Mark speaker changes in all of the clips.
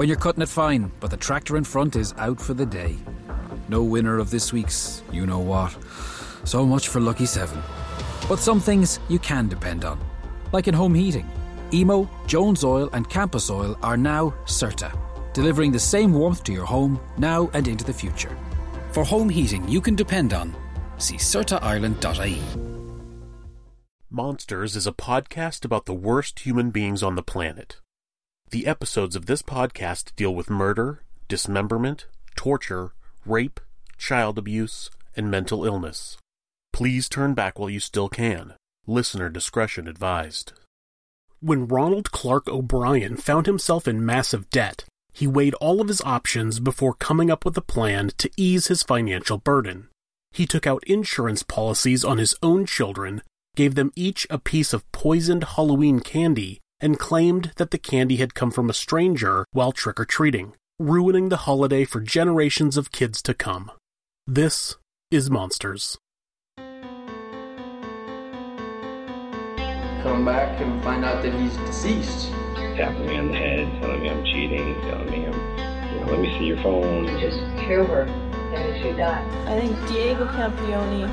Speaker 1: When you're cutting it fine, but the tractor in front is out for the day. No winner of this week's you know what. So much for Lucky 7. But some things you can depend on, like in home heating. Emo, Jones Oil, and Campus Oil are now CERTA, delivering the same warmth to your home now and into the future. For home heating you can depend on, see CERTAIreland.ie.
Speaker 2: Monsters is a podcast about the worst human beings on the planet. The episodes of this podcast deal with murder, dismemberment, torture, rape, child abuse, and mental illness. Please turn back while you still can. Listener discretion advised. When Ronald Clark O'Bryan found himself in massive debt, he weighed all of his options before coming up with a plan to ease his financial burden. He took out insurance policies on his own children, gave them each a piece of poisoned Halloween candy, and claimed that the candy had come from a stranger while trick or treating, ruining the holiday for generations of kids to come. This is Monsters.
Speaker 3: Come back and find out that he's deceased.
Speaker 4: Tapping me on the head, telling me I'm cheating, telling me I'm, you know, let me see your phone.
Speaker 5: Just kill her, and she died.
Speaker 6: I think Diego Campione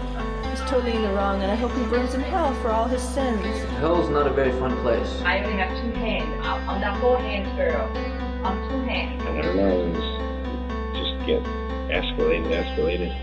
Speaker 6: is totally in the wrong, and I hope he burns in hell for all his sins.
Speaker 3: Hell's not a very fun place.
Speaker 5: I only have two hands. I'm not four hands, girl. I'm two hands.
Speaker 4: And our nose just get escalated, escalated.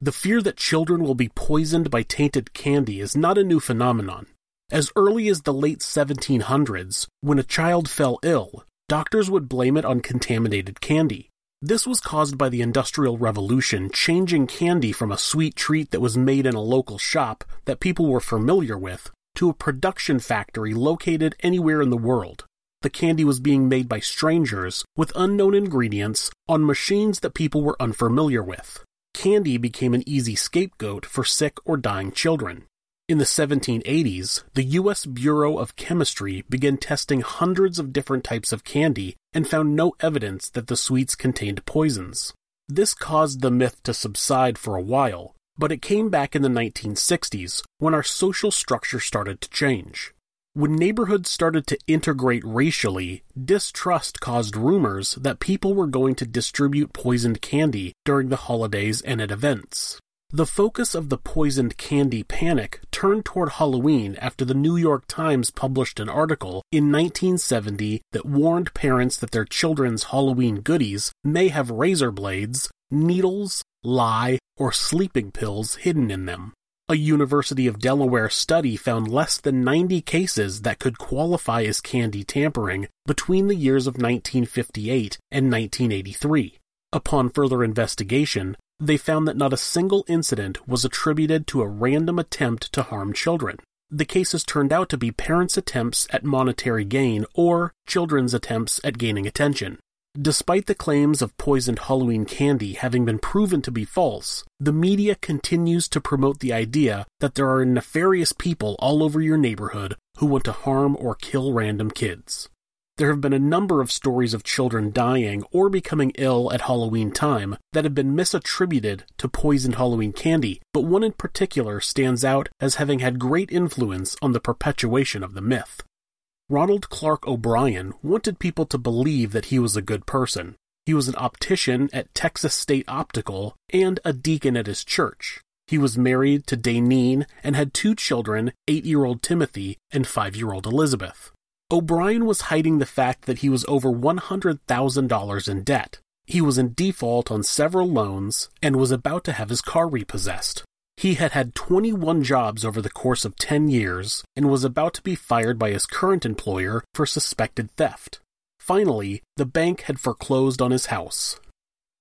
Speaker 2: The fear that children will be poisoned by tainted candy is not a new phenomenon. As early as the late 1700s, when a child fell ill, doctors would blame it on contaminated candy. This was caused by the Industrial Revolution changing candy from a sweet treat that was made in a local shop that people were familiar with to a production factory located anywhere in the world. The candy was being made by strangers with unknown ingredients on machines that people were unfamiliar with. Candy became an easy scapegoat for sick or dying children. In the 1780s, the U.S. Bureau of Chemistry began testing hundreds of different types of candy and found no evidence that the sweets contained poisons. This caused the myth to subside for a while, but it came back in the 1960s when our social structure started to change. When neighborhoods started to integrate racially, distrust caused rumors that people were going to distribute poisoned candy during the holidays and at events. The focus of the poisoned candy panic turned toward Halloween after the New York Times published an article in 1970 that warned parents that their children's Halloween goodies may have razor blades, needles, lye, or sleeping pills hidden in them. A University of Delaware study found less than 90 cases that could qualify as candy tampering between the years of 1958 and 1983. Upon further investigation, they found that not a single incident was attributed to a random attempt to harm children. The cases turned out to be parents' attempts at monetary gain or children's attempts at gaining attention. Despite the claims of poisoned Halloween candy having been proven to be false, the media continues to promote the idea that there are nefarious people all over your neighborhood who want to harm or kill random kids. There have been a number of stories of children dying or becoming ill at Halloween time that have been misattributed to poisoned Halloween candy, but one in particular stands out as having had great influence on the perpetuation of the myth. Ronald Clark O'Bryan wanted people to believe that he was a good person. He was an optician at Texas State Optical and a deacon at his church. He was married to Dayneen and had two children, eight year old Timothy and five year old Elizabeth. O'Bryan was hiding the fact that he was over $100,000 in debt. He was in default on several loans and was about to have his car repossessed. He had had 21 jobs over the course of 10 years and was about to be fired by his current employer for suspected theft. Finally, the bank had foreclosed on his house.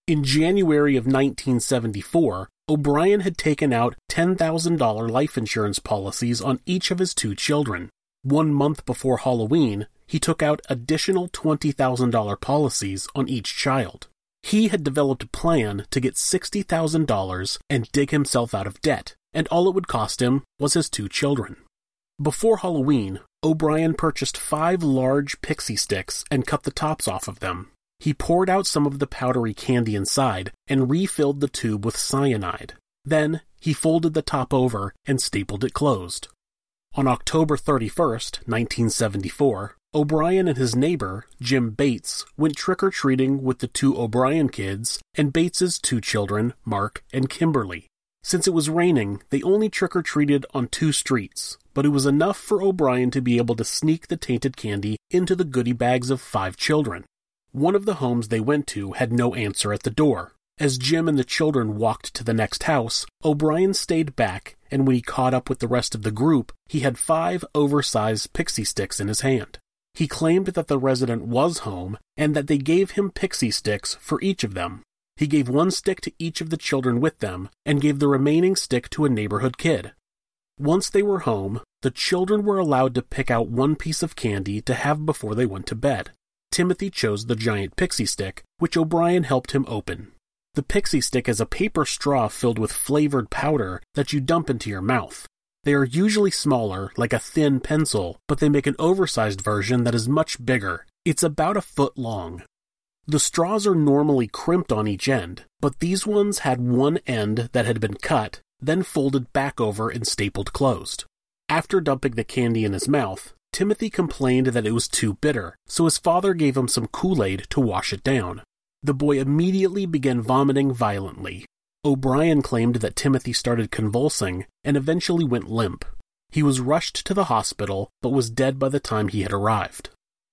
Speaker 2: In January of 1974, O'Bryan had taken out $10,000 life insurance policies on each of his two children. One month before Halloween, he took out additional $20,000 policies on each child. He had developed a plan to get $60,000 and dig himself out of debt, and all it would cost him was his two children. Before Halloween, O'Bryan purchased five large pixie sticks and cut the tops off of them. He poured out some of the powdery candy inside and refilled the tube with cyanide. Then he folded the top over and stapled it closed. On October 31st, 1974, O'Bryan and his neighbor, Jim Bates, went trick or treating with the two O'Bryan kids and Bates's two children, Mark and Kimberly. Since it was raining, they only trick or treated on two streets, but it was enough for O'Bryan to be able to sneak the tainted candy into the goodie bags of five children. One of the homes they went to had no answer at the door. As Jim and the children walked to the next house, O'Bryan stayed back, and when he caught up with the rest of the group, he had five oversized pixie sticks in his hand. He claimed that the resident was home and that they gave him pixie sticks for each of them. He gave one stick to each of the children with them and gave the remaining stick to a neighborhood kid. Once they were home, the children were allowed to pick out one piece of candy to have before they went to bed. Timothy chose the giant pixie stick, which O'Bryan helped him open. The pixie stick is a paper straw filled with flavored powder that you dump into your mouth. They are usually smaller, like a thin pencil, but they make an oversized version that is much bigger. It's about a foot long. The straws are normally crimped on each end, but these ones had one end that had been cut, then folded back over and stapled closed. After dumping the candy in his mouth, Timothy complained that it was too bitter, so his father gave him some Kool Aid to wash it down. The boy immediately began vomiting violently, O'Bryan claimed that Timothy started convulsing and eventually went limp. He was rushed to the hospital, but was dead by the time he had arrived.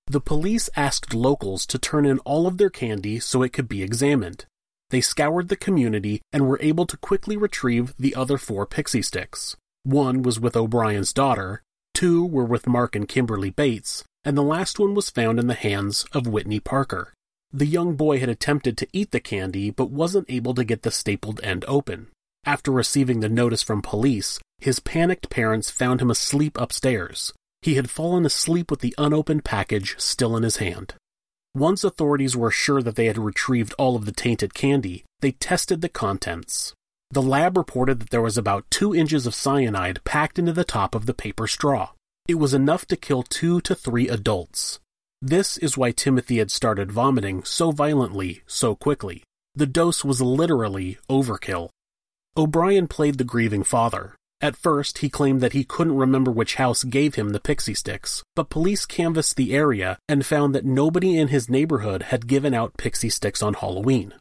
Speaker 2: The police asked locals to turn in all of their candy so it could be examined. They scoured the community and were able to quickly retrieve the other four pixie sticks. One was with O'Bryan's daughter, two were with Mark and Kimberly Bates, and the last one was found in the hands of Whitney Parker. The young boy had attempted to eat the candy but wasn't able to get the stapled end open. After receiving the notice from police, his panicked parents found him asleep upstairs. He had fallen asleep with the unopened package still in his hand. Once authorities were sure that they had retrieved all of the tainted candy, they tested the contents. The lab reported that there was about two inches of cyanide packed into the top of the paper straw. It was enough to kill two to three adults. This is why Timothy had started vomiting so violently so quickly. The dose was literally overkill. O'Bryan played the grieving father. At first, he claimed that he couldn't remember which house gave him the pixie sticks, but police canvassed the area and found that nobody in his neighborhood had given out pixie sticks on Halloween.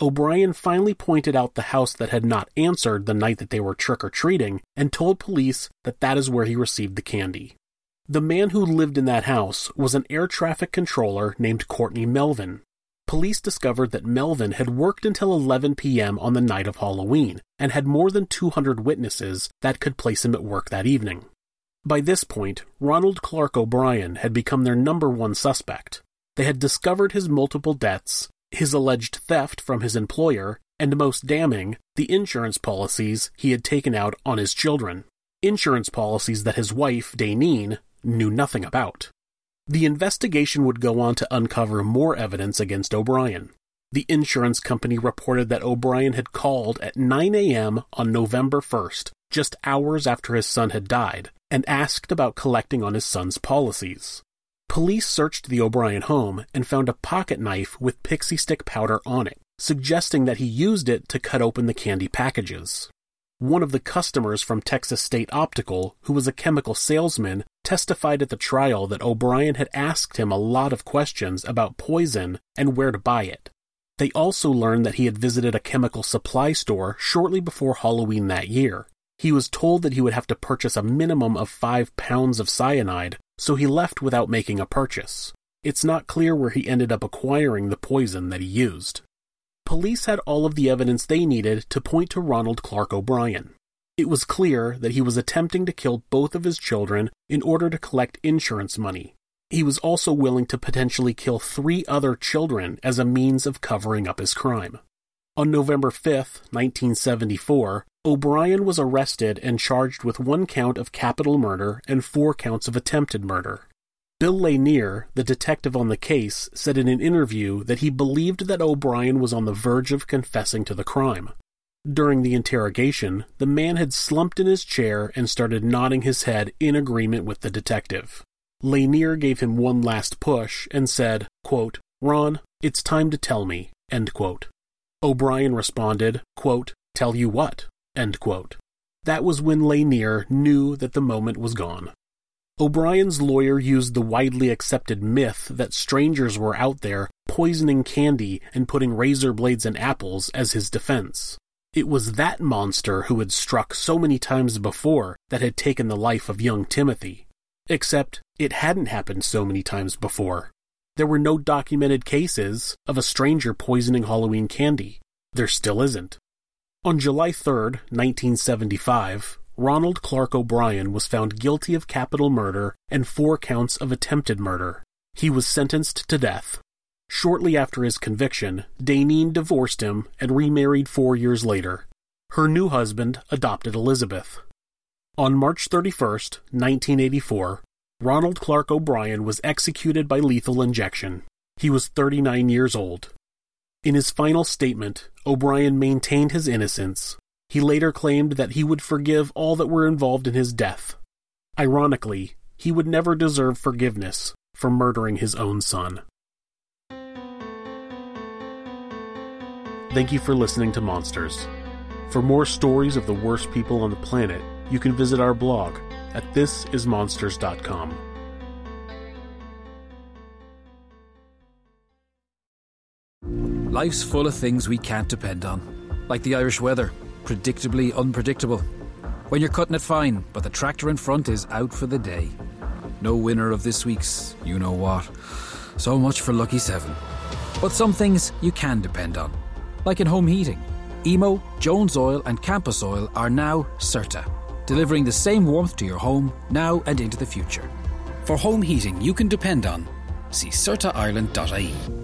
Speaker 2: O'Bryan finally pointed out the house that had not answered the night that they were trick or treating and told police that that is where he received the candy. The man who lived in that house was an air traffic controller named Courtney Melvin. Police discovered that Melvin had worked until 11 p.m. on the night of Halloween and had more than 200 witnesses that could place him at work that evening. By this point, Ronald Clark O'Bryan had become their number one suspect. They had discovered his multiple debts, his alleged theft from his employer, and most damning, the insurance policies he had taken out on his children. Insurance policies that his wife, Dayneen, knew nothing about. The investigation would go on to uncover more evidence against O'Bryan. The insurance company reported that O'Bryan had called at 9 a.m. on November 1st, just hours after his son had died, and asked about collecting on his son's policies. Police searched the O'Bryan home and found a pocket knife with pixie stick powder on it, suggesting that he used it to cut open the candy packages. One of the customers from Texas State Optical, who was a chemical salesman, testified at the trial that O'Bryan had asked him a lot of questions about poison and where to buy it. They also learned that he had visited a chemical supply store shortly before Halloween that year. He was told that he would have to purchase a minimum of five pounds of cyanide, so he left without making a purchase. It's not clear where he ended up acquiring the poison that he used. Police had all of the evidence they needed to point to Ronald Clark O'Bryan. It was clear that he was attempting to kill both of his children in order to collect insurance money. He was also willing to potentially kill three other children as a means of covering up his crime. On November 5, 1974, O'Bryan was arrested and charged with one count of capital murder and four counts of attempted murder. Bill Lanier, the detective on the case, said in an interview that he believed that O'Bryan was on the verge of confessing to the crime. During the interrogation, the man had slumped in his chair and started nodding his head in agreement with the detective. Lanier gave him one last push and said, quote, Ron, it's time to tell me. O'Bryan responded, quote, Tell you what. That was when Lanier knew that the moment was gone. O'Bryan's lawyer used the widely accepted myth that strangers were out there poisoning candy and putting razor blades in apples as his defense. It was that monster who had struck so many times before that had taken the life of young Timothy. Except it hadn't happened so many times before. There were no documented cases of a stranger poisoning Halloween candy. There still isn't. On July 3, 1975, Ronald Clark O'Bryan was found guilty of capital murder and four counts of attempted murder. He was sentenced to death. Shortly after his conviction, Daneen divorced him and remarried four years later. Her new husband adopted Elizabeth. On March 31, 1984, Ronald Clark O'Bryan was executed by lethal injection. He was 39 years old. In his final statement, O'Bryan maintained his innocence, he later claimed that he would forgive all that were involved in his death. Ironically, he would never deserve forgiveness for murdering his own son. Thank you for listening to Monsters. For more stories of the worst people on the planet, you can visit our blog at thisismonsters.com.
Speaker 1: Life's full of things we can't depend on, like the Irish weather predictably unpredictable. When you're cutting it fine, but the tractor in front is out for the day. No winner of this week's you know what. So much for Lucky 7. But some things you can depend on. Like in home heating. Emo, Jones Oil, and Campus Oil are now CERTA, delivering the same warmth to your home now and into the future. For home heating you can depend on, see CERTAIreland.ie.